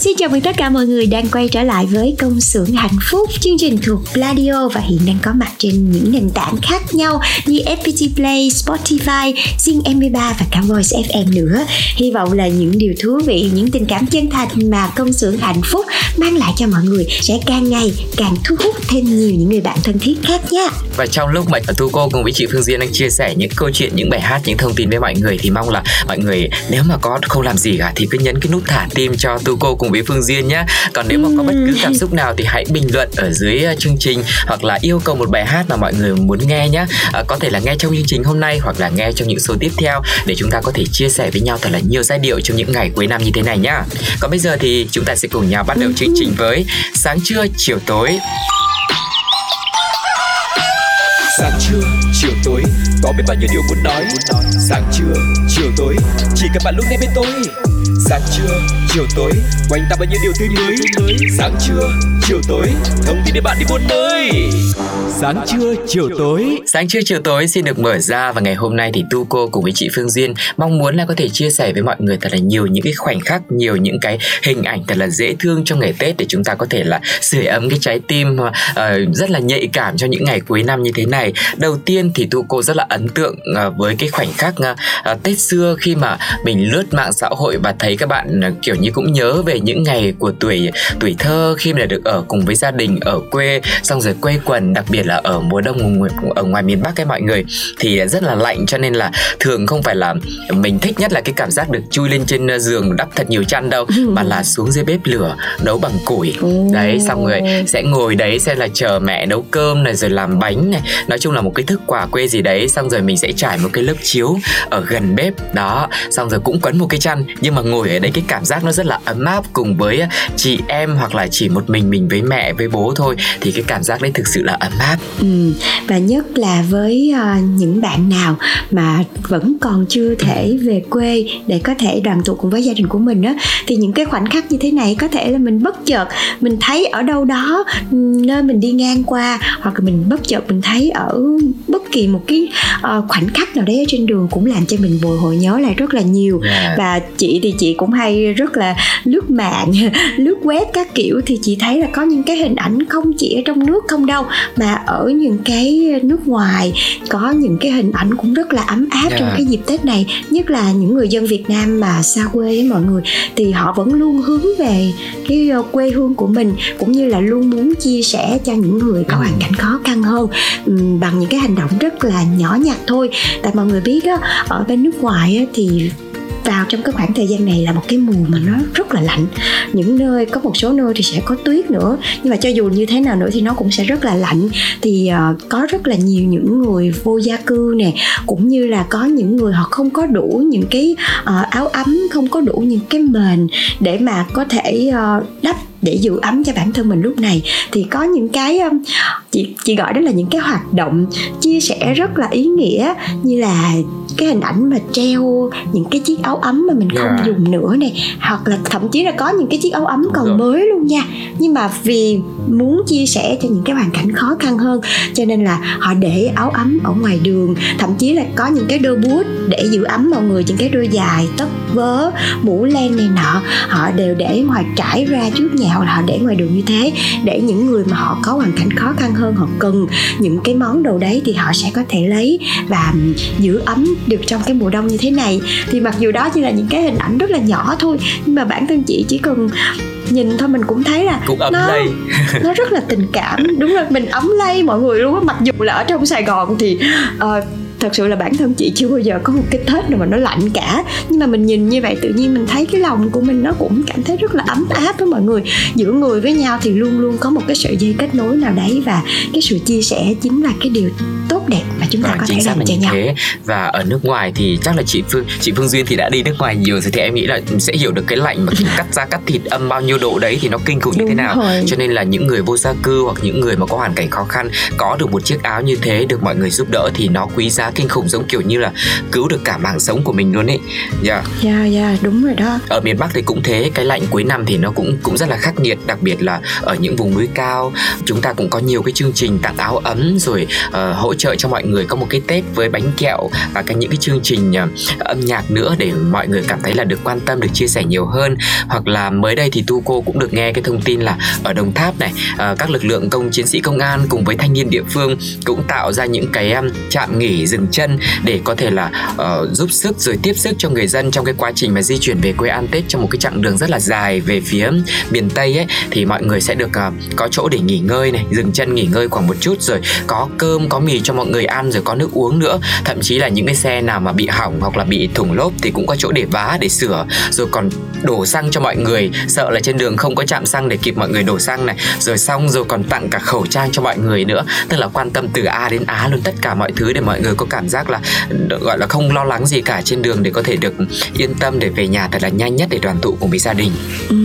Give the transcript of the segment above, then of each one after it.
Xin chào mừng tất cả mọi người đang quay trở lại với công xưởng hạnh phúc chương trình thuộc Pladio và hiện đang có mặt trên những nền tảng khác nhau như FPT Play, Spotify, Zing MP3 và cả Voice FM nữa. Hy vọng là những điều thú vị, những tình cảm chân thành mà công xưởng hạnh phúc mang lại cho mọi người sẽ càng ngày càng thu hút thêm nhiều những người bạn thân thiết khác nhé và trong lúc mà tu cô cùng với chị Phương Duyên đang chia sẻ những câu chuyện những bài hát những thông tin với mọi người thì mong là mọi người nếu mà có không làm gì cả thì cứ nhấn cái nút thả tim cho tu cô cùng với Phương Duyên nhé còn nếu mà có bất cứ cảm xúc nào thì hãy bình luận ở dưới uh, chương trình hoặc là yêu cầu một bài hát mà mọi người muốn nghe nhé À, có thể là nghe trong chương trình hôm nay hoặc là nghe trong những số tiếp theo để chúng ta có thể chia sẻ với nhau thật là nhiều giai điệu trong những ngày cuối năm như thế này nhá. Còn bây giờ thì chúng ta sẽ cùng nhau bắt đầu chương trình với sáng trưa chiều tối. Sáng trưa chiều tối. Có biết bao nhiêu điều muốn nói? Sáng trưa chiều tối. Chỉ cần bạn lúc này bên tôi sáng trưa chiều tối quanh ta bao nhiêu điều tươi mới. Sáng trưa chiều tối thông tin để bạn đi buôn nơi sáng trưa chiều tối. Sáng trưa chiều tối xin được mở ra và ngày hôm nay thì Tu cô cùng với chị Phương Duyên mong muốn là có thể chia sẻ với mọi người thật là nhiều những cái khoảnh khắc, nhiều những cái hình ảnh thật là dễ thương trong ngày Tết để chúng ta có thể là sưởi ấm cái trái tim uh, rất là nhạy cảm cho những ngày cuối năm như thế này. Đầu tiên thì Tu cô rất là ấn tượng uh, với cái khoảnh khắc uh, Tết xưa khi mà mình lướt mạng xã hội và thấy các bạn uh, kiểu như cũng nhớ về những ngày của tuổi tuổi thơ khi mà được ở cùng với gia đình ở quê xong rồi quây quần đặc biệt là ở mùa đông ở ngoài, ở ngoài miền Bắc ấy mọi người thì rất là lạnh. Cho nên là thường không phải là mình thích nhất là cái cảm giác được chui lên trên giường đắp thật nhiều chăn đâu mà là xuống dưới bếp lửa nấu bằng củi. Đấy xong rồi sẽ ngồi đấy xem là chờ mẹ nấu cơm này rồi làm bánh này. Nói chung là một cái thức quà quê gì đấy xong rồi mình sẽ trải một cái lớp chiếu ở gần bếp. Đó xong rồi cũng quấn một cái chăn nhưng mà ngồi ở đấy cái cảm giác nó rất là ấm áp cùng với chị em hoặc là chỉ một mình mình với mẹ với bố thôi thì cái cảm giác đấy thực sự là ấm áp. Ừ, và nhất là với uh, những bạn nào mà vẫn còn chưa thể về quê để có thể đoàn tụ cùng với gia đình của mình á thì những cái khoảnh khắc như thế này có thể là mình bất chợt mình thấy ở đâu đó ừ, nơi mình đi ngang qua hoặc là mình bất chợt mình thấy ở bất kỳ một cái uh, khoảnh khắc nào đấy ở trên đường cũng làm cho mình bồi hồi nhớ lại rất là nhiều Yeah. và chị thì chị cũng hay rất là lướt mạng lướt web các kiểu thì chị thấy là có những cái hình ảnh không chỉ ở trong nước không đâu mà ở những cái nước ngoài có những cái hình ảnh cũng rất là ấm áp trong Yeah. cái dịp tết này nhất là những người dân việt nam mà xa quê với mọi người thì họ vẫn luôn hướng về cái ờ, quê hương của mình cũng như là luôn muốn chia sẻ cho những người có hoàn cảnh khó khăn hơn bằng những cái hành động rất là nhỏ nhặt thôi. Tại mọi người biết á ở bên nước ngoài á, thì vào trong cái khoảng thời gian này là một cái mùa mà nó rất là lạnh. Những nơi có một số nơi thì sẽ có tuyết nữa nhưng mà cho dù như thế nào nữa thì nó cũng sẽ rất là lạnh. Thì uh, có rất là nhiều những người vô gia cư nè cũng như là có những người họ không có đủ những cái uh, áo ấm không có đủ những cái mền để mà có thể ờ, uh, đắp để giữ ấm cho bản thân mình lúc này. Thì có những cái chị chị gọi đó là những cái hoạt động chia sẻ rất là ý nghĩa như là cái hình ảnh mà treo những cái chiếc áo ấm mà mình không Yeah. dùng nữa này hoặc là thậm chí là có những cái chiếc áo ấm còn Rồi. mới luôn nha nhưng mà vì muốn chia sẻ cho những cái hoàn cảnh khó khăn hơn cho nên là họ để áo ấm ở ngoài đường thậm chí là có những cái đôi bút để giữ ấm mọi người những cái đôi dài tất vớ mũ len này nọ họ đều để ngoài trải ra trước nhà hoặc là họ để ngoài đường như thế để những người mà họ có hoàn cảnh khó khăn hơn họ cần những cái món đồ đấy thì họ sẽ có thể lấy và giữ ấm được trong cái mùa đông như thế này. Thì mặc dù đó chỉ là những cái hình ảnh rất là nhỏ thôi nhưng mà bản thân chị chỉ cần nhìn thôi mình cũng thấy là cũng ấm nó, lây. nó rất là tình cảm. Đúng là mình ấm lây mọi người luôn á. Mặc dù là ở trong sài gòn thì uh, thật sự là bản thân chị chưa bao giờ có một cái tết nào mà nó lạnh cả. Nhưng mà mình nhìn như vậy tự nhiên mình thấy cái lòng của mình nó cũng cảm thấy rất là ấm áp với mọi người. Giữa người với nhau thì luôn luôn có một cái sợi dây kết nối nào đấy và cái sự chia sẻ chính là cái điều tốt đẹp mà chúng ta Vâng, có thể làm là cho nhau. thế. Và ở nước ngoài thì chắc là chị Phương chị Phương Duyên thì đã đi nước ngoài nhiều rồi thì em nghĩ là sẽ hiểu được cái lạnh mà cắt da cắt thịt âm bao nhiêu độ đấy thì nó kinh khủng như thế nào. rồi. cho nên là những người vô gia cư hoặc những người mà có hoàn cảnh khó khăn có được một chiếc áo như thế được mọi người giúp đỡ thì nó quý giá kinh khủng giống kiểu như là cứu được cả mạng sống của mình luôn ấy dạ. Dạ dạ đúng rồi đó. Ở miền Bắc thì cũng thế cái lạnh cuối năm thì nó cũng cũng rất là khắc nghiệt đặc biệt là ở những vùng núi cao. Chúng ta cũng có nhiều cái chương trình tặng áo ấm rồi uh, hỗ trợ cho mọi người có một cái Tết với bánh kẹo và cái những cái chương trình uh, âm nhạc nữa để mọi người cảm thấy là được quan tâm được chia sẻ nhiều hơn. Hoặc là mới đây thì tu cô cũng được nghe cái thông tin là ở Đồng Tháp này uh, các lực lượng công chiến sĩ công an cùng với thanh niên địa phương cũng tạo ra những cái um, trạm nghỉ dừng dừng chân để có thể là uh, giúp sức rồi tiếp sức cho người dân trong cái quá trình mà di chuyển về quê ăn Tết trong một cái chặng đường rất là dài về phía miền Tây ấy thì mọi người sẽ được uh, có chỗ để nghỉ ngơi này dừng chân nghỉ ngơi khoảng một chút rồi có cơm có mì cho mọi người ăn rồi có nước uống nữa. Thậm chí là những cái xe nào mà bị hỏng hoặc là bị thủng lốp thì cũng có chỗ để vá để sửa. Rồi còn đổ xăng cho mọi người sợ là trên đường không có chạm xăng để kịp mọi người đổ xăng này. Rồi xong rồi còn tặng cả khẩu trang cho mọi người nữa tức là quan tâm từ A đến Á luôn tất cả mọi thứ để mọi người có cảm giác là gọi là không lo lắng gì cả trên đường để có thể được yên tâm để về nhà thật là nhanh nhất để đoàn tụ cùng với gia đình. Ừ,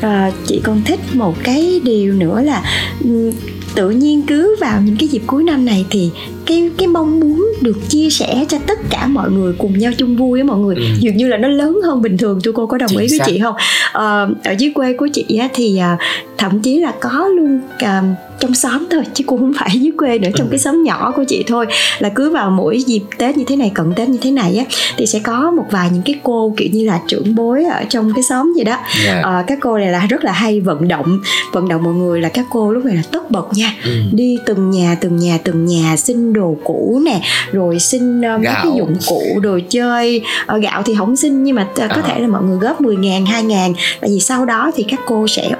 à, chị còn thích một cái điều nữa là ừ, tự nhiên cứ vào những cái dịp cuối năm này thì cái cái mong muốn được chia sẻ cho tất cả mọi người cùng nhau chung vui với mọi người Ừ. dường như là nó lớn hơn bình thường tôi cô có đồng Chính ý với xác. chị không Ờ, ở dưới quê của chị á, thì à, thậm chí là có luôn à, trong xóm thôi chứ cũng không phải dưới quê nữa trong Ừ. cái xóm nhỏ của chị thôi là cứ vào mỗi dịp tết như thế này cận tết như thế này á thì sẽ có một vài những cái cô kiểu như là trưởng bối ở trong cái xóm vậy đó yeah. Ờ, các cô này là rất là hay vận động vận động mọi người là các cô lúc này là tất bật nha ừ. đi từng nhà từng nhà từng nhà xin đồ cũ nè rồi xin uh, mấy cái dụng cụ đồ chơi. Ờ, gạo thì không xin nhưng mà t- có À. thể là mọi người góp 10 ngàn 2 ngàn. Tại vì sau đó thì các cô sẽ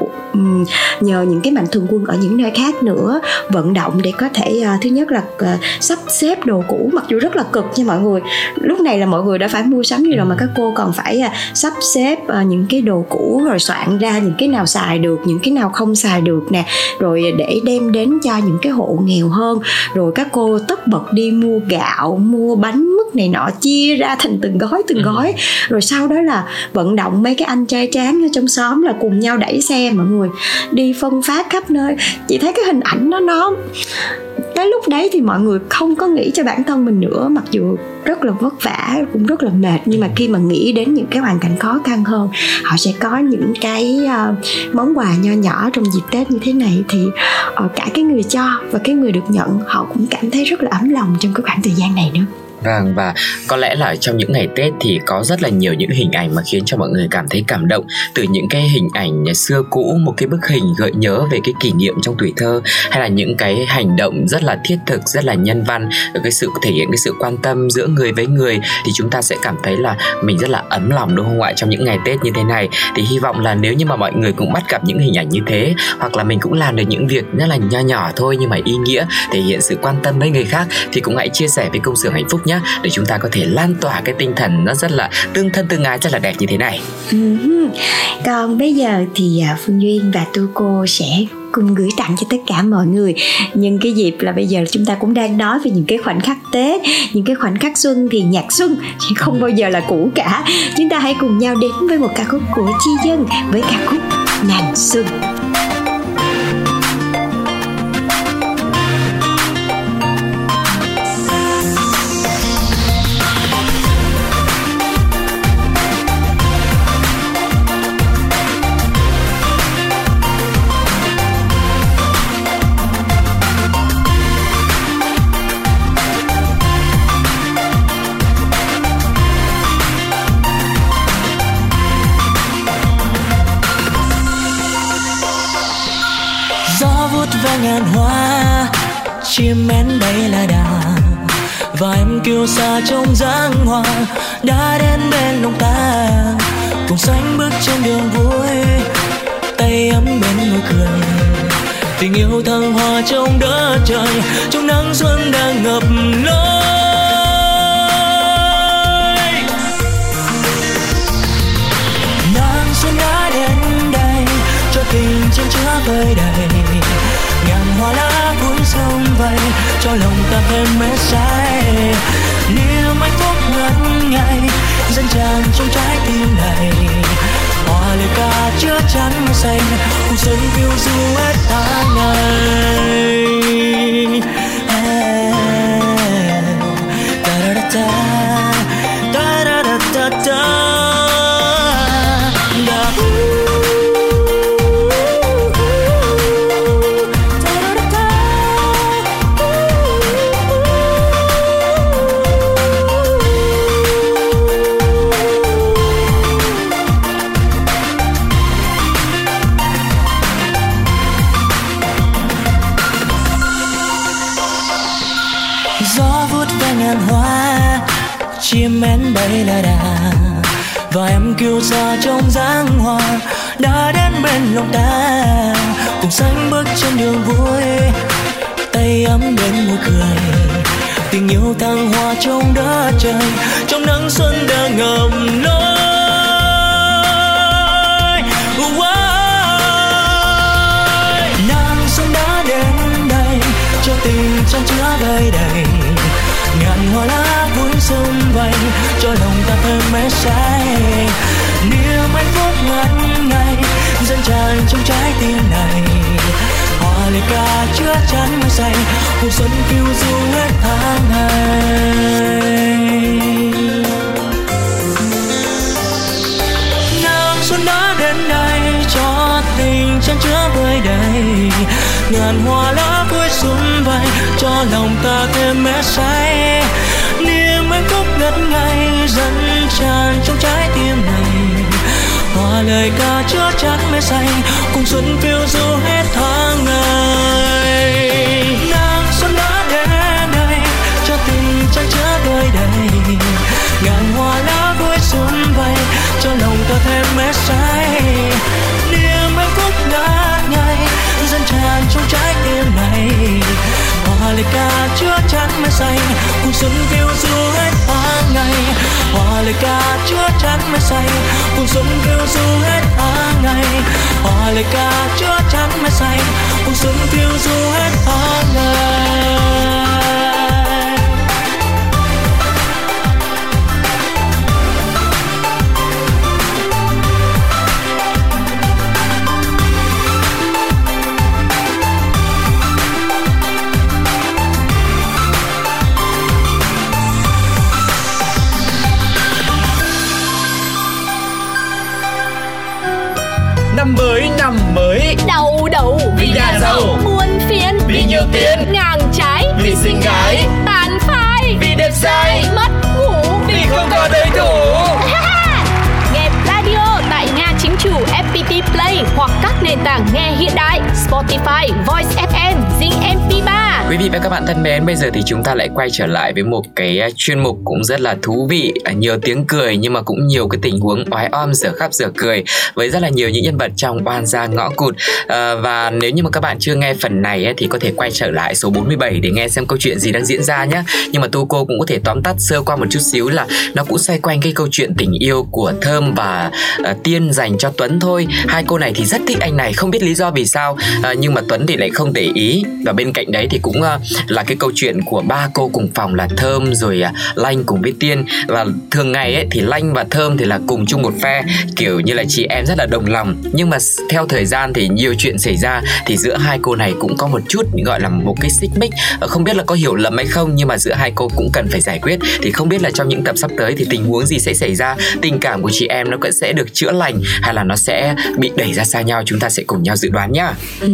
nhờ những cái mạnh thường quân ở những nơi khác nữa vận động để có thể ờ, thứ nhất là ờ, sắp xếp đồ cũ mặc dù rất là cực nha mọi người. Lúc này là mọi người đã phải mua sắm nhiều rồi mà các cô còn phải ờ, sắp xếp những cái đồ cũ rồi soạn ra những cái nào xài được những cái nào không xài được nè rồi để đem đến cho những cái hộ nghèo hơn. Rồi các cô tất bật đi mua gạo mua bánh mứt này nọ chia ra thành từng gói từng gói. Rồi sau đó là vận động mấy cái anh trai tráng ở trong xóm là cùng nhau đẩy xe mọi người đi phân phát khắp nơi. Chị thấy cái hình ảnh đó nó tới lúc đấy thì mọi người không có nghĩ cho bản thân mình nữa mặc dù rất là vất vả cũng rất là mệt nhưng mà khi mà nghĩ đến những cái hoàn cảnh khó khăn hơn họ sẽ có những cái uh, món quà nho nhỏ trong dịp tết như thế này. Thì uh, cả cái người cho và cái người được nhận họ cũng cảm thấy rất là ấm lòng trong cái khoảng thời gian này nữa. Vâng và có lẽ là trong những ngày Tết thì có rất là nhiều những hình ảnh mà khiến cho mọi người cảm thấy cảm động. Từ những cái hình ảnh xưa cũ, một cái bức hình gợi nhớ về cái kỷ niệm trong tuổi thơ, hay là những cái hành động rất là thiết thực, rất là nhân văn cái sự thể hiện cái sự quan tâm giữa người với người, thì chúng ta sẽ cảm thấy là mình rất là ấm lòng, đúng không ạ, trong những ngày Tết như thế này. Thì hy vọng là nếu như mà mọi người cũng bắt gặp những hình ảnh như thế, hoặc là mình cũng làm được những việc rất là nho nhỏ thôi nhưng mà ý nghĩa, thể hiện sự quan tâm với người khác, thì cũng hãy chia sẻ với công sở hạnh phúc nhé để chúng ta có thể lan tỏa cái tinh thần nó rất là tương thân tương ái rất là đẹp như thế này. Ừm. còn bây giờ thì à, phương duyên và tu cô sẽ cùng gửi tặng cho tất cả mọi người nhân cái dịp là bây giờ chúng ta cũng đang nói về những cái khoảnh khắc tết những cái khoảnh khắc xuân thì nhạc xuân thì không bao giờ là cũ cả. Chúng ta hãy cùng nhau đến với một ca khúc của chi dân với ca khúc nàng xuân tràn trong trái tim này. Hoa lời ca chứa chắn xanh cuộc sống phiêu du hết tháng ngày. Da da da da da da sánh bước trên đường vui. Tay ấm đến môi cười tình yêu thăng hoa trong đất trời. Trong nắng xuân đang ngầm lối nắng xuân đã đến đây cho tình trong chứa đầy đầy. Ngàn hoa lá vui sông vầy, cho lòng ta thêm mê say. Niềm hạnh phúc ngắn ngày dâng tràn trong trái tim này. Hoa lời ca chứa chắn mây xanh cuộc xuân phiêu du hết tháng ngày. Nàng xuân đã đến đây cho tình chân chứa vơi đầy. Ngàn hoa lá vui xuân vây cho lòng ta thêm mê say. Niềm hạnh phúc ngất ngây dâng tràn trong lời ca chứa chắn mê say, cùng xuân phiêu du hết tháng ngày. Nắng xuân đã đến đây, cho tình trang chứa tươi đầy ngàn hoa lá vui xuân vầy, cho lòng ta thêm mê say. Niềm hạnh phúc ngát ngây dân tràn trong trái tim này. Hoa lời ca chứa chắn mây xanh cùng xuân phiêu du hết tháng ngày. Hoa lời ca chứa chắn mây xanh cùng xuân du hết tháng ngày. Hoa lời ca chứa chắn mây xanh cuộc xuân thiêu du hết tháng ngày. Tiền ngàn trái. Vì xinh gái. Tàn phai. Vì đẹp trai. Mất ngủ. Vì không có đối thủ nghe radio tại nhà chính chủ FPT Play hoặc các nền tảng nghe hiện đại Spotify, Quý vị và các bạn thân mến, bây giờ thì chúng ta lại quay trở lại với một cái à, chuyên mục cũng rất là thú vị, à, nhiều tiếng cười nhưng mà cũng nhiều cái tình huống oái om giờ khắp giờ cười với rất là nhiều những nhân vật trong oan gia ngõ cụt. À, và nếu như mà các bạn chưa nghe phần này ấy, thì có thể quay trở lại số 47 để nghe xem câu chuyện gì đang diễn ra nhé. Nhưng mà Tu cô cũng có thể tóm tắt sơ qua một chút xíu là nó cũng xoay quanh cái câu chuyện tình yêu của Thơm và à, Tiên dành cho Tuấn thôi. Hai cô này thì rất thích anh này, không biết lý do vì sao, à, nhưng mà Tuấn thì lại không để ý. Và bên cạnh đấy thì cũng cũng ờ, là cái câu chuyện của ba cô cùng phòng là Thơm, rồi à, Lanh cùng với Tiên. Và thường ngày ấy thì Lanh và Thơm thì là cùng chung một phe, kiểu như là chị em rất là đồng lòng. Nhưng mà theo thời gian thì nhiều chuyện xảy ra thì giữa hai cô này cũng có một chút gọi là một cái xích mích. Ờ, không biết là có hiểu lầm hay không, nhưng mà giữa hai cô cũng cần phải giải quyết. Thì không biết là trong những tập sắp tới thì tình huống gì sẽ xảy ra, tình cảm của chị em nó cũng sẽ được chữa lành hay là nó sẽ bị đẩy ra xa nhau, chúng ta sẽ cùng nhau dự đoán nhá. Ừ.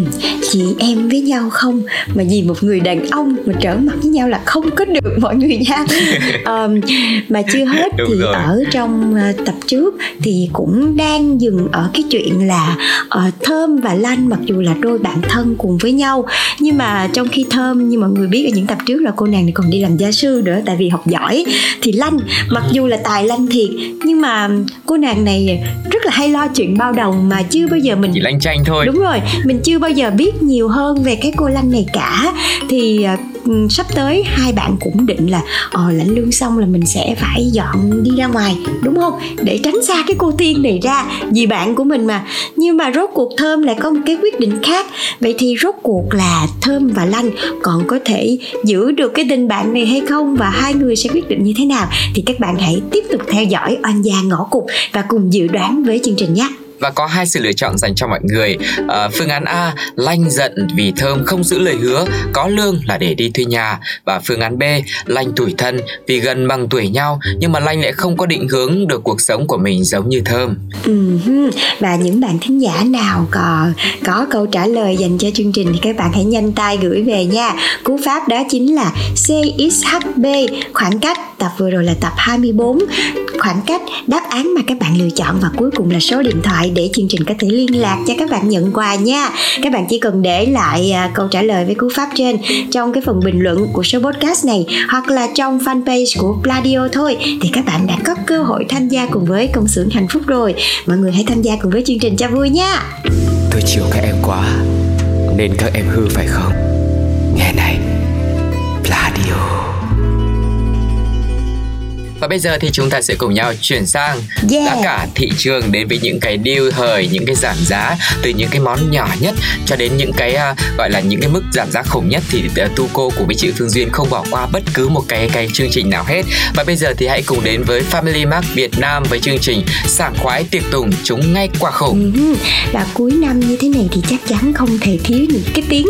chị em với nhau không? Mà vì một người người đàn ông mà trở mặt với nhau là không có được mọi người nha. Um, mà chưa hết Đúng thì rồi. ở trong ờ, tập trước thì cũng đang dừng ở cái chuyện là ờ, thơm và lanh mặc dù là đôi bạn thân cùng với nhau nhưng mà trong khi thơm như mọi người biết ở những tập trước là cô nàng này còn đi làm gia sư nữa tại vì học giỏi. Thì lanh mặc dù là tài lanh thiệt nhưng mà cô nàng này rất là hay lo chuyện bao đồng mà chưa bao giờ mình chỉ lanh chanh thôi. Đúng rồi mình chưa bao giờ biết nhiều hơn về cái cô lanh này cả thì à, sắp tới hai bạn cũng định là ờ lãnh lương xong là mình sẽ phải dọn đi ra ngoài, đúng không? Để tránh xa cái cô tiên này ra, vì bạn của mình mà. Nhưng mà rốt cuộc thơm lại có một cái quyết định khác. Vậy thì rốt cuộc là thơm và lanh còn có thể giữ được cái tình bạn này hay không? Và hai người sẽ quyết định như thế nào? Thì các bạn hãy tiếp tục theo dõi oan gia ngõ cục và cùng dự đoán với chương trình nhé và có hai sự lựa chọn dành cho mọi người. À, phương án A lanh giận vì thơm không giữ lời hứa có lương là để đi thuê nhà. Và phương án B lanh tuổi thân vì gần bằng tuổi nhau nhưng mà lanh lại không có định hướng được cuộc sống của mình giống như thơm. Ừm, và những bạn thính giả nào có có câu trả lời dành cho chương trình thì các bạn hãy nhanh tay gửi về nha. Cú pháp đó chính là CXHB khoảng cách tập vừa rồi là tập 24 khoảng cách đáp án mà các bạn lựa chọn và cuối cùng là số điện thoại để chương trình có thể liên lạc cho các bạn nhận quà nha. Các bạn chỉ cần để lại à, câu trả lời với cú pháp trên trong cái phần bình luận của số podcast này hoặc là trong fanpage của Pladio thôi thì các bạn đã có cơ hội tham gia cùng với công xưởng hạnh phúc rồi. Mọi người hãy tham gia cùng với chương trình cho vui nha. Tôi chiều các em quá, Nên các em hư phải không Nghe này Và bây giờ thì chúng ta sẽ cùng nhau chuyển sang Yeah. giá cả thị trường đến với những cái deal hời, những cái giảm giá từ những cái món nhỏ nhất cho đến những cái à, gọi là những cái mức giảm giá khủng nhất thì uh, Tuco cùng với chị Phương Duyên không bỏ qua bất cứ một cái cái chương trình nào hết. Và bây giờ thì hãy cùng đến với Family Mart Việt Nam với chương trình sảng khoái tiệc tùng chúng ngay quả khủng. Ừ, Và cuối năm như thế này thì chắc chắn không thể thiếu những cái tiếng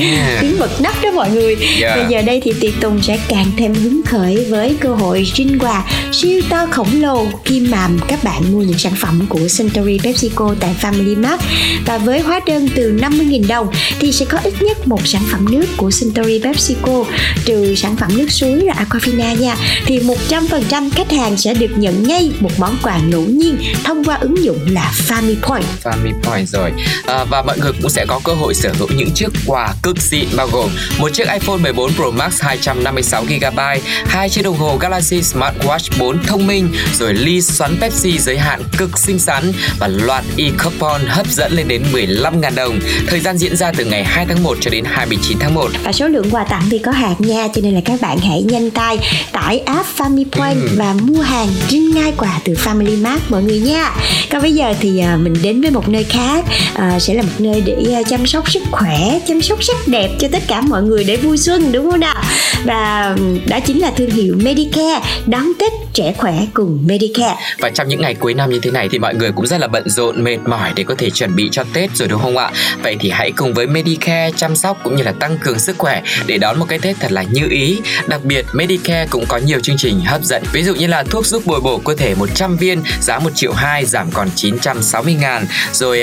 À. tiếng bật nắp đó mọi người. Yeah. bây giờ đây thì tiệc tùng sẽ càng thêm hứng khởi với cơ hội trinh quà siêu to khổng lồ khi mà các bạn mua những sản phẩm của Suntory PepsiCo tại Family Mart. Và với hóa đơn từ 50.000 đồng thì sẽ có ít nhất một sản phẩm nước của Suntory PepsiCo. Trừ sản phẩm nước suối là Aquafina nha thì 100% khách hàng sẽ được nhận ngay một món quà ngẫu nhiên thông qua ứng dụng là Family Point. Family Point rồi. À, và mọi người cũng sẽ có cơ hội sở hữu những chiếc quà cực xịn bao gồm một chiếc iPhone 14 Pro Max 256GB, hai chiếc đồng hồ Galaxy Smartwatch 4 thông minh, rồi ly xoắn Pepsi giới hạn cực xinh xắn và loạt e-coupon hấp dẫn lên đến 15.000 đồng. Thời gian diễn ra từ ngày 2 tháng 1 cho đến 29 tháng 1. và số lượng quà tặng thì có hạn nha cho nên là các bạn hãy nhanh tay tải app Family Point Ừ. và mua hàng trinh ngay quà từ Family Mart mọi người nha còn bây giờ thì à, mình đến với một nơi khác à, sẽ là một nơi để à, chăm sóc sức khỏe chăm sóc sắc đẹp cho tất cả mọi người để vui xuân đúng không nào? Và ừ, đó chính là thương hiệu Medicare đón Tết trẻ khỏe cùng Medicare. Và trong những ngày cuối năm như thế này thì mọi người cũng rất là bận rộn mệt mỏi để có thể chuẩn bị cho Tết rồi đúng không ạ? Vậy thì hãy cùng với Medicare chăm sóc cũng như là tăng cường sức khỏe để đón một cái Tết thật là như ý. Đặc biệt Medicare cũng có nhiều chương trình hấp dẫn ví dụ như là thuốc giúp bồi bổ cơ thể 100 viên giá 1 triệu 2 giảm còn 960 ngàn. Rồi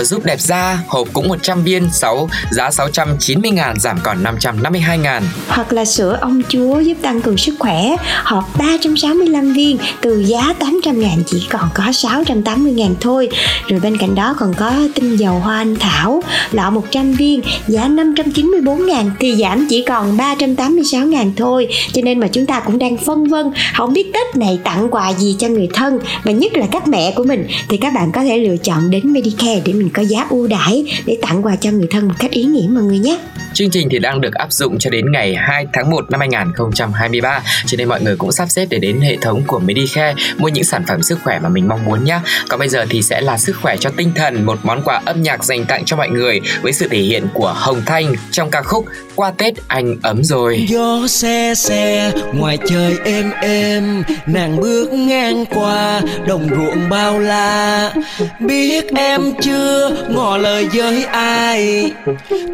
uh, giúp đẹp da hộp cũng 100 viên 6 giá 600 590.000 giảm còn 552.000. Hoặc là sữa ông chúa giúp tăng cường sức khỏe, hộp 365 viên từ giá 800.000 chỉ còn có 680.000 thôi. Rồi bên cạnh đó còn có tinh dầu hoa anh thảo, lọ 100 viên giá 594.000 thì giảm chỉ còn 386.000 thôi. Cho nên mà chúng ta cũng đang phân vân không biết Tết này tặng quà gì cho người thân và nhất là các mẹ của mình thì các bạn có thể lựa chọn đến Medicare để mình có giá ưu đãi để tặng quà cho người thân một cách ý nghĩa mọi nhé Chương trình thì đang được áp dụng cho đến ngày 2 tháng 1 năm 2023 cho nên mọi người cũng sắp xếp để đến hệ thống của Medicare mua những sản phẩm sức khỏe mà mình mong muốn nhé. Còn bây giờ thì sẽ là sức khỏe cho tinh thần, một món quà âm nhạc dành tặng cho mọi người với sự thể hiện của Hồng Thanh trong ca khúc Qua Tết anh ấm rồi. gió xe xe ngoài trời êm êm nàng bước ngang qua đồng ruộng bao la biết em chưa ngỏ lời với ai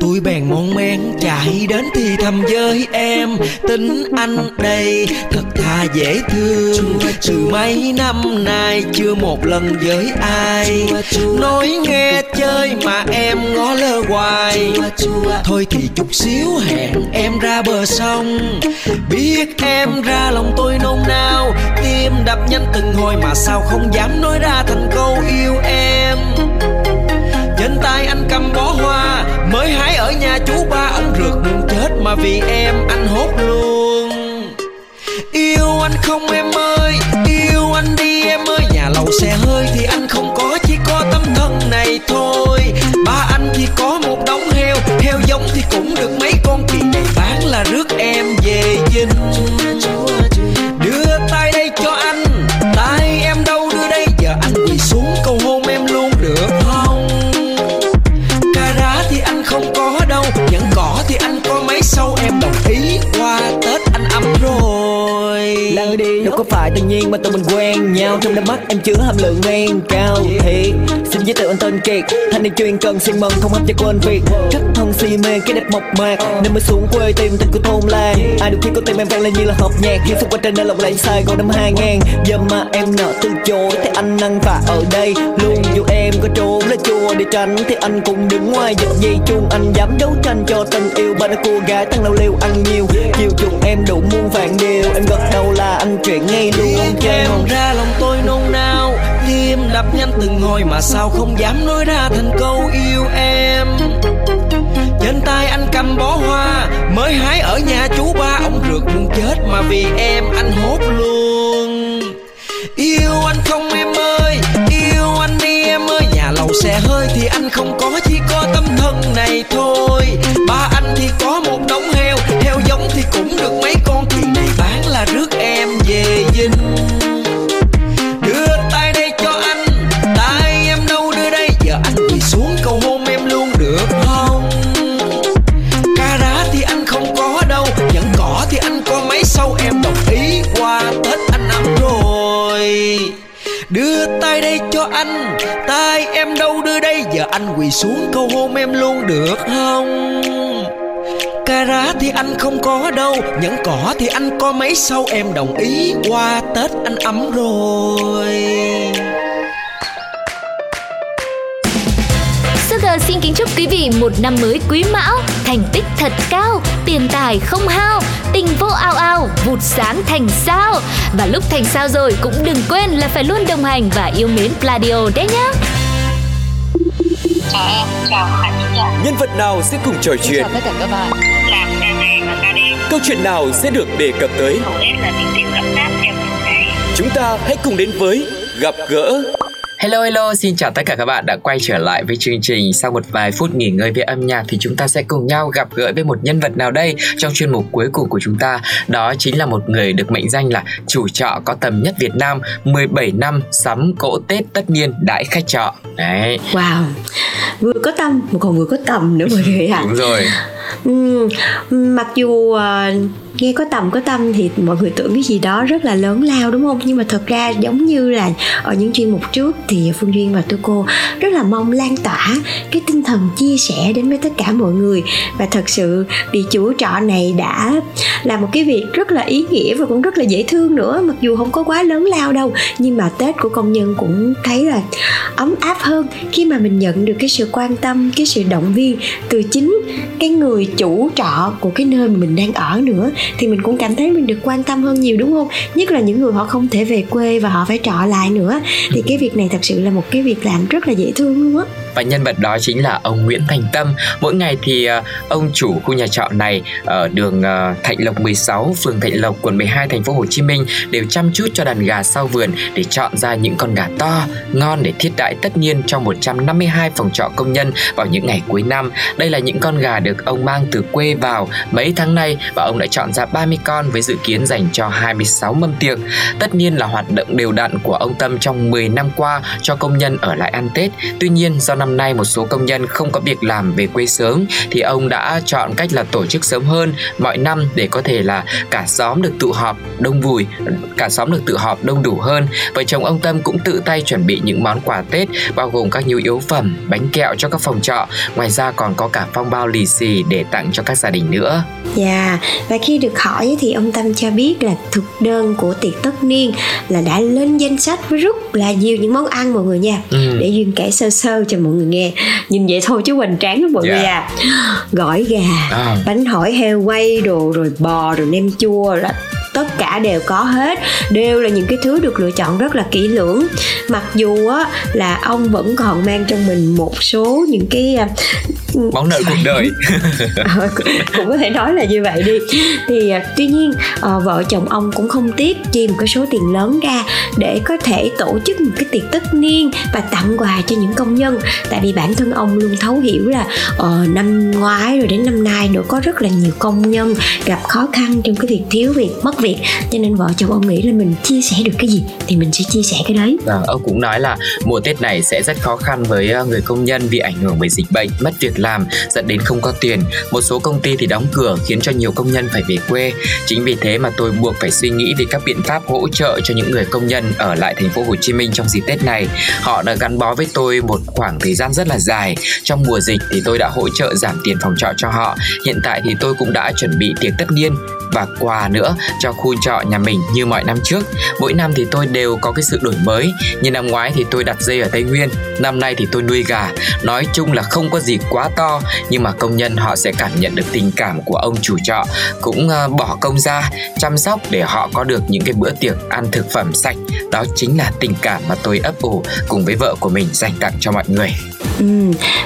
tôi bèn mong men chạy đến thì thầm với em. Tính anh đây thật thà dễ thương. Từ mấy năm nay chưa một lần với ai. Nói nghe chơi mà em ngó lơ hoài. Thôi thì chút xíu hẹn em ra bờ sông. Biết em ra lòng tôi nôn nao. Tim đập nhanh từng hồi mà sao không dám nói ra thành câu yêu em. Trên tay anh cầm bó mới hái ở nhà chú ba nhiên mà tụi mình quen nhau. Trong đôi mắt em chứa hàm lượng men cao thì Xin giới thiệu anh tên Kiệt, Thanh niên chuyên cần xin mừng không hấp cho quên việc Rất thân si mê cái đẹp mộc mạc. Nên mới xuống quê tìm tình của thôn làng. Ai được khi có tim em vang lên như là hợp nhạc. Khi xung quanh trên nơi lộng lẫy Sài Gòn năm 2000 Giờ mà em nợ từ chối, Thì anh ăn và ở đây. Luôn dù em có trốn là chùa để tránh, Thì anh cũng đứng ngoài giật dây chuông Anh dám đấu tranh cho tình yêu, Ba đứa cô gái tăng lâu liều ăn nhiều. Chiều chuộng em đủ muôn vạn điều. Em gật đầu là anh chuyển ngay luôn chàng? ra lòng tôi nôn nao Tim đập nhanh từng hồi mà sao không dám nói ra thành câu yêu em. Trên tay anh cầm bó hoa Mới hái ở nhà chú ba ông rượt muốn chết Mà vì em anh hốt luôn anh quỳ xuống cầu hôn em luôn được không Cà rá thì anh không có đâu Nhẫn cỏ thì anh có mấy sau Em đồng ý qua Tết anh ấm rồi Sugar xin kính chúc quý vị một năm mới quý mão, thành tích thật cao, tiền tài không hao, tình vô ao ao, vụt sáng thành sao. Và lúc thành sao rồi cũng đừng quên là phải luôn đồng hành và yêu mến Pladio đấy nhá. Chào em, chào khán giả. Nhân vật nào sẽ cùng trò chuyện? Làm ca này và ca đêm, Câu chuyện nào sẽ được đề cập tới? hầu hết là trong. Chúng ta hãy cùng đến với gặp gỡ Hello hello, xin chào tất cả các bạn đã quay trở lại với chương trình Sau một vài phút nghỉ ngơi về âm nhạc thì chúng ta sẽ cùng nhau gặp gỡ với một nhân vật nào đây Trong chuyên mục cuối cùng của chúng ta Đó chính là một người được mệnh danh là chủ trọ có tầm nhất Việt Nam 17 năm sắm cỗ Tết tất niên đãi khách trọ Đấy, Wow. Vừa có tâm mà còn vừa có tầm nữa mọi người ạ đúng rồi. Ừm, mặc dù ờ, nghe có tầm có tâm thì mọi người tưởng cái gì đó rất là lớn lao đúng không? Nhưng mà thật ra giống như là ở những chuyên mục trước thì phương duyên và tôi cô rất là mong lan tỏa cái tinh thần chia sẻ đến với tất cả mọi người. Và thật sự vị chủ trọ này đã làm một cái việc rất là ý nghĩa và cũng rất là dễ thương nữa. Mặc dù không có quá lớn lao đâu nhưng mà tết của công nhân cũng thấy là ấm áp hơn khi mà mình nhận được cái sự quan tâm, cái sự động viên từ chính cái người chủ trọ của cái nơi mà mình đang ở nữa, thì mình cũng cảm thấy mình được quan tâm hơn nhiều, đúng không? Nhất là những người họ không thể về quê và họ phải trọ lại nữa. Thì cái việc này thật sự là một cái việc làm rất là dễ thương luôn á và nhân vật đó chính là ông Nguyễn Thành Tâm. Mỗi ngày thì ờ, ông chủ khu nhà trọ này ở đường ờ, Thạnh Lộc 16, phường Thạnh Lộc, quận 12 thành phố Hồ Chí Minh đều chăm chút cho đàn gà sau vườn để chọn ra những con gà to, ngon để thiết đãi tất niên cho 152 phòng trọ công nhân vào những ngày cuối năm. Đây là những con gà được ông mang từ quê vào mấy tháng nay và ông đã chọn ra 30 con với dự kiến dành cho 26 mâm tiệc. Tất nhiên là hoạt động đều đặn của ông Tâm trong 10 năm qua cho công nhân ở lại ăn Tết. Tuy nhiên do năm năm nay một số công nhân không có việc làm về quê sớm thì ông đã chọn cách là tổ chức sớm hơn mọi năm để có thể là cả xóm được tụ họp đông vui, cả xóm được tự họp đông đủ hơn. Vợ chồng ông Tâm cũng tự tay chuẩn bị những món quà Tết bao gồm các nhu yếu phẩm, bánh kẹo cho các phòng trọ. Ngoài ra còn có cả phong bao lì xì để tặng cho các gia đình nữa. Dạ, yeah. và khi được hỏi thì ông Tâm cho biết là thực đơn của tiệc tất niên là đã lên danh sách với rất là nhiều những món ăn mọi người nha. Ừ. Để Duyên kể sơ sơ cho mọi người nghe. Nhìn vậy thôi chứ hoành tráng lắm mọi yeah. người à. Gỏi gà, à. bánh hỏi heo quay đồ rồi bò rồi nem chua là tất cả đều có hết đều là những cái thứ được lựa chọn rất là kỹ lưỡng mặc dù á là ông vẫn còn mang trong mình một số những cái à, món nợ cuộc đời. Ờ, cũng có thể nói là như vậy đi. Thì à, tuy nhiên à, vợ chồng ông cũng không tiếc chi một cái số tiền lớn ra để có thể tổ chức một cái tiệc tất niên và tặng quà cho những công nhân. Tại vì bản thân ông luôn thấu hiểu là uh, năm ngoái rồi đến năm nay nữa có rất là nhiều công nhân gặp khó khăn trong cái việc thiếu việc mất việc. Cho nên vợ chồng ông nghĩ là mình chia sẻ được cái gì thì mình sẽ chia sẻ cái đấy. À, ông cũng nói là mùa tết này sẽ rất khó khăn với ờ, người công nhân vì ảnh hưởng bởi dịch bệnh mất việc làm dẫn đến không có tiền một số công ty thì đóng cửa khiến cho nhiều công nhân phải về quê chính vì thế mà tôi buộc phải suy nghĩ về các biện pháp hỗ trợ cho những người công nhân ở lại thành phố Hồ Chí Minh trong dịp Tết này họ đã gắn bó với tôi một khoảng thời gian rất là dài trong mùa dịch thì tôi đã hỗ trợ giảm tiền phòng trọ cho họ hiện tại thì tôi cũng đã chuẩn bị tiệc tất niên và quà nữa cho khu trọ nhà mình như mọi năm trước. Mỗi năm thì tôi đều có cái sự đổi mới. Như năm ngoái thì tôi đặt dây ở Tây Nguyên, năm nay thì tôi nuôi gà. Nói chung là không có gì quá to nhưng mà công nhân họ sẽ cảm nhận được tình cảm của ông chủ trọ cũng ờ, bỏ công ra chăm sóc để họ có được những cái bữa tiệc ăn thực phẩm sạch. Đó chính là tình cảm mà tôi ấp ủ cùng với vợ của mình dành tặng cho mọi người. Ừ,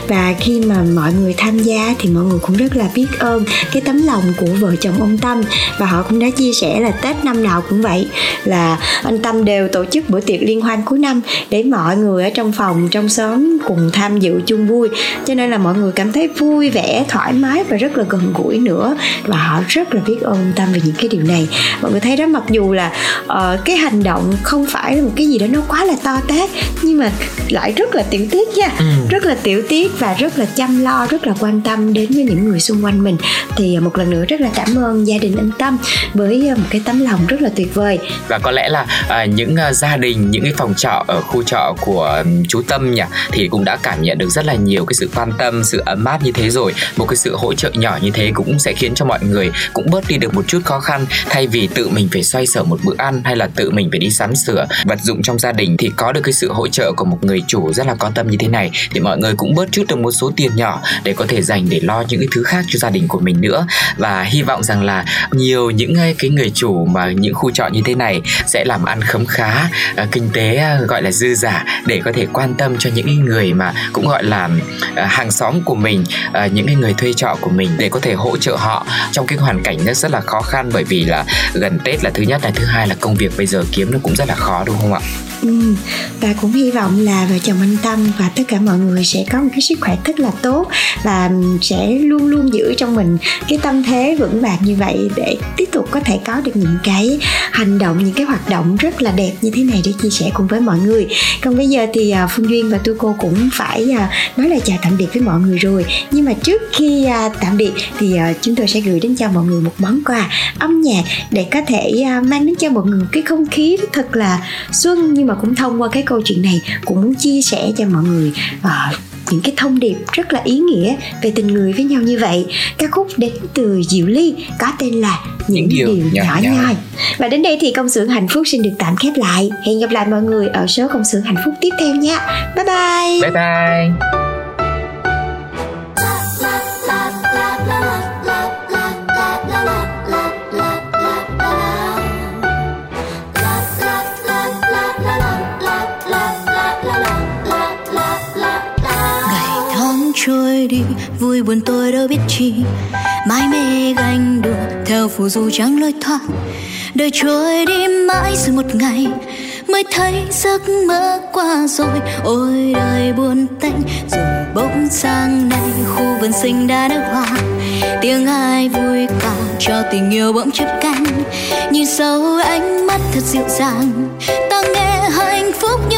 và khi mà mọi người tham gia thì mọi người cũng rất là biết ơn cái tấm lòng của vợ chồng ông Tâm và họ cũng đã chia sẻ là Tết năm nào cũng vậy là anh Tâm đều tổ chức bữa tiệc liên hoan cuối năm để mọi người ở trong phòng trong xóm cùng tham dự chung vui cho nên là mọi người cảm thấy vui vẻ thoải mái và rất là gần gũi nữa. Và họ rất là biết ơn Tâm về những cái điều này. Mọi người thấy đó mặc dù là uh, cái hành động không phải là một cái gì đó nó quá là to tát nhưng mà lại rất là tiểu tiết nha. Ừ. rất là tiểu tiết và rất là chăm lo rất là quan tâm đến với những người xung quanh mình. Thì một lần nữa rất là cảm ơn gia đình anh Tâm với một cái tấm lòng rất là tuyệt vời. Và có lẽ là à, những à, gia đình những cái phòng trọ ở khu trọ của chú Tâm nhỉ thì cũng đã cảm nhận được rất là nhiều cái sự quan tâm sự ấm áp như thế rồi. Một cái sự hỗ trợ nhỏ như thế cũng sẽ khiến cho mọi người cũng bớt đi được một chút khó khăn. Thay vì tự mình phải xoay sở một bữa ăn hay là tự mình phải đi sắm sửa vật dụng trong gia đình thì có được cái sự hỗ trợ của một người chủ rất là quan tâm như thế này. Thì mọi người cũng bớt chút được một số tiền nhỏ để có thể dành để lo những cái thứ khác cho gia đình của mình nữa. Và hy vọng rằng là nhiều những cái người chủ mà những khu trọ như thế này sẽ làm ăn khấm khá ờ, kinh tế ờ, gọi là dư giả để có thể quan tâm cho những người mà cũng gọi là ờ, hàng xóm của mình à, những cái người thuê trọ của mình để có thể hỗ trợ họ trong cái hoàn cảnh rất rất là khó khăn bởi vì là gần Tết là thứ nhất là thứ hai là công việc bây giờ kiếm nó cũng rất là khó đúng không ạ? Ừ, và cũng hy vọng là vợ chồng anh Tâm và tất cả mọi người sẽ có một cái sức khỏe rất là tốt và sẽ luôn luôn giữ trong mình cái tâm thế vững vàng như vậy để tiếp tục có thể có được những cái hành động những cái hoạt động rất là đẹp như thế này để chia sẻ cùng với mọi người còn bây giờ thì à, Phương Duyên và Tu Cô cũng phải à, nói lời chào tạm biệt với mọi người rồi. Nhưng mà trước khi à, tạm biệt thì chúng tôi sẽ gửi đến cho mọi người một món quà âm nhạc để có thể mang đến cho mọi người cái không khí thật là xuân. Nhưng mà cũng thông qua cái câu chuyện này cũng muốn chia sẻ cho mọi người uh, những cái thông điệp rất là ý nghĩa về tình người với nhau như vậy. Ca khúc đến từ diệu ly có tên là những, những điều, điều nhỏ, nhỏ nhoi. Và đến đây thì công xưởng hạnh phúc xin được tạm khép lại. Hẹn gặp lại mọi người ở số công xưởng hạnh phúc tiếp theo nha. Bye bye. Bye bye đi, vui buồn tôi đâu biết chi. Mãi mê ganh đùa theo phù du trắng lối thoát. Đời trôi đi mãi rồi một ngày, mới thấy giấc mơ qua rồi. Ôi, đời buồn tênh, rồi bỗng sang nay khu vườn xinh đã nở hoa. Tiếng ai vui cả, cho tình yêu bỗng chớp cánh. Nhìn sâu ánh mắt thật dịu dàng, ta nghe hạnh phúc như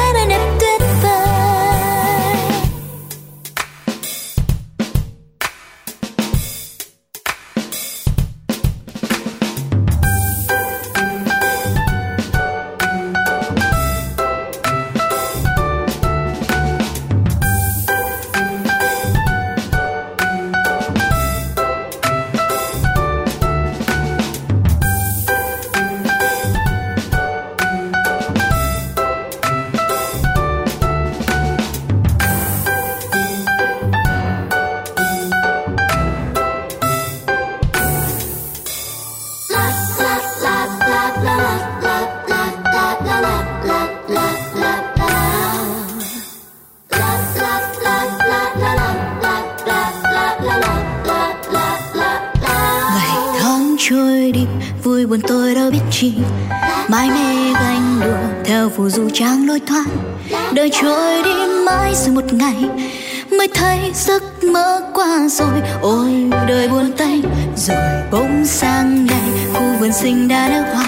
trôi đi vui buồn tôi đâu biết chi. Mãi mê ganh đùa theo phù du trang lối thoát. Đời trôi đi mãi rồi một ngày mới thấy giấc mơ qua rồi. Ôi đời buồn tênh rồi bỗng sang ngày khu vườn xinh đã nở hoa.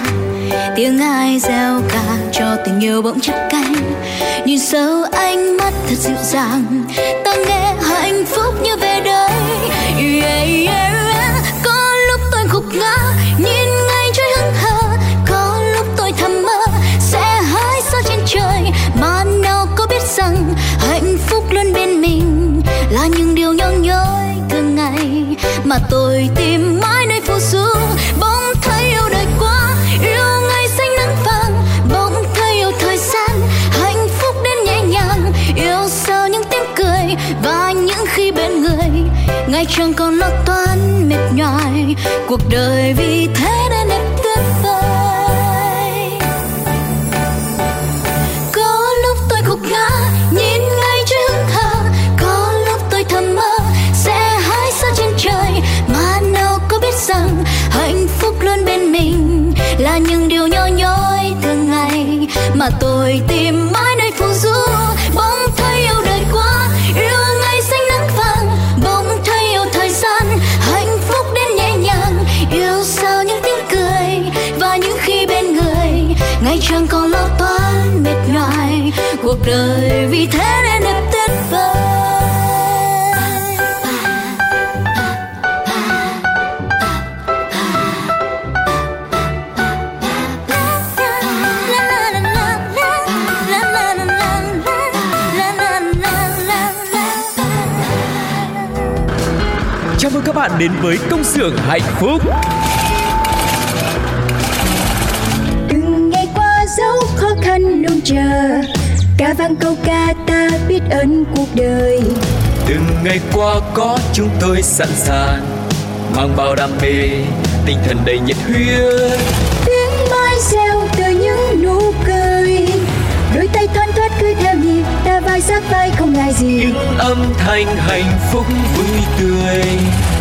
Tiếng ai reo ca cho tình yêu bỗng chất cánh nhìn sâu ánh mắt thật dịu dàng ta nghe hạnh phúc như về đây yeah, yeah ngã nhìn ngay trôi hững hờ có lúc tôi thầm mơ, sẽ hái sao trên trời. Bạn nào có biết rằng hạnh phúc luôn bên mình là những điều nhỏ nhói thường ngày. Mà tôi tìm mãi nơi phù du, bóng và những khi bên người, ngày chẳng còn lo toan mệt nhoài, cuộc đời vì thế nên đẹp tuyệt vời. Có lúc tôi gục ngã, nhìn ngay trước hững hờ có lúc tôi thầm mơ, sẽ hái sao trên trời, mà nào có biết rằng hạnh phúc luôn bên mình là những điều nhỏ nhói thường ngày mà tôi tìm mãi cuộc đời vì thế nên đẹp tuyệt vời. Chào mừng các bạn đến với công xưởng hạnh phúc. Từng ngày qua dấu khó khăn luôn chờ ca vang câu ca ta biết ơn cuộc đời. Từng ngày qua có chúng tôi sẵn sàng Mang bao đam mê, tinh thần đầy nhiệt huyết. Tiếng mai reo từ những nụ cười. Đôi tay thoăn thoắt cứ theo nhịp ta vai sát vai không ngại gì. Những âm thanh hạnh phúc vui tươi.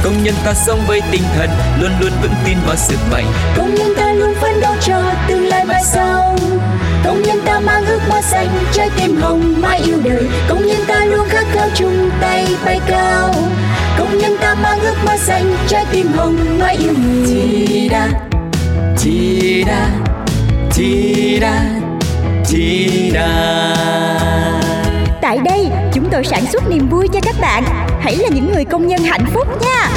Công nhân ta sống với tinh thần Luôn luôn vững tin vào sức mạnh. Công nhân ta luôn phấn đấu cho tương lai mai sau công nhân ta mang ước mơ xanh trái tim hồng mãi yêu đời công nhân ta luôn khát khao chung tay bay cao công nhân ta mang ước mơ xanh trái tim hồng mãi yêu người Chi đa, chi đa, chi đa, chi đa Tại đây, chúng tôi sản xuất niềm vui cho các bạn. Hãy là những người công nhân hạnh phúc nha.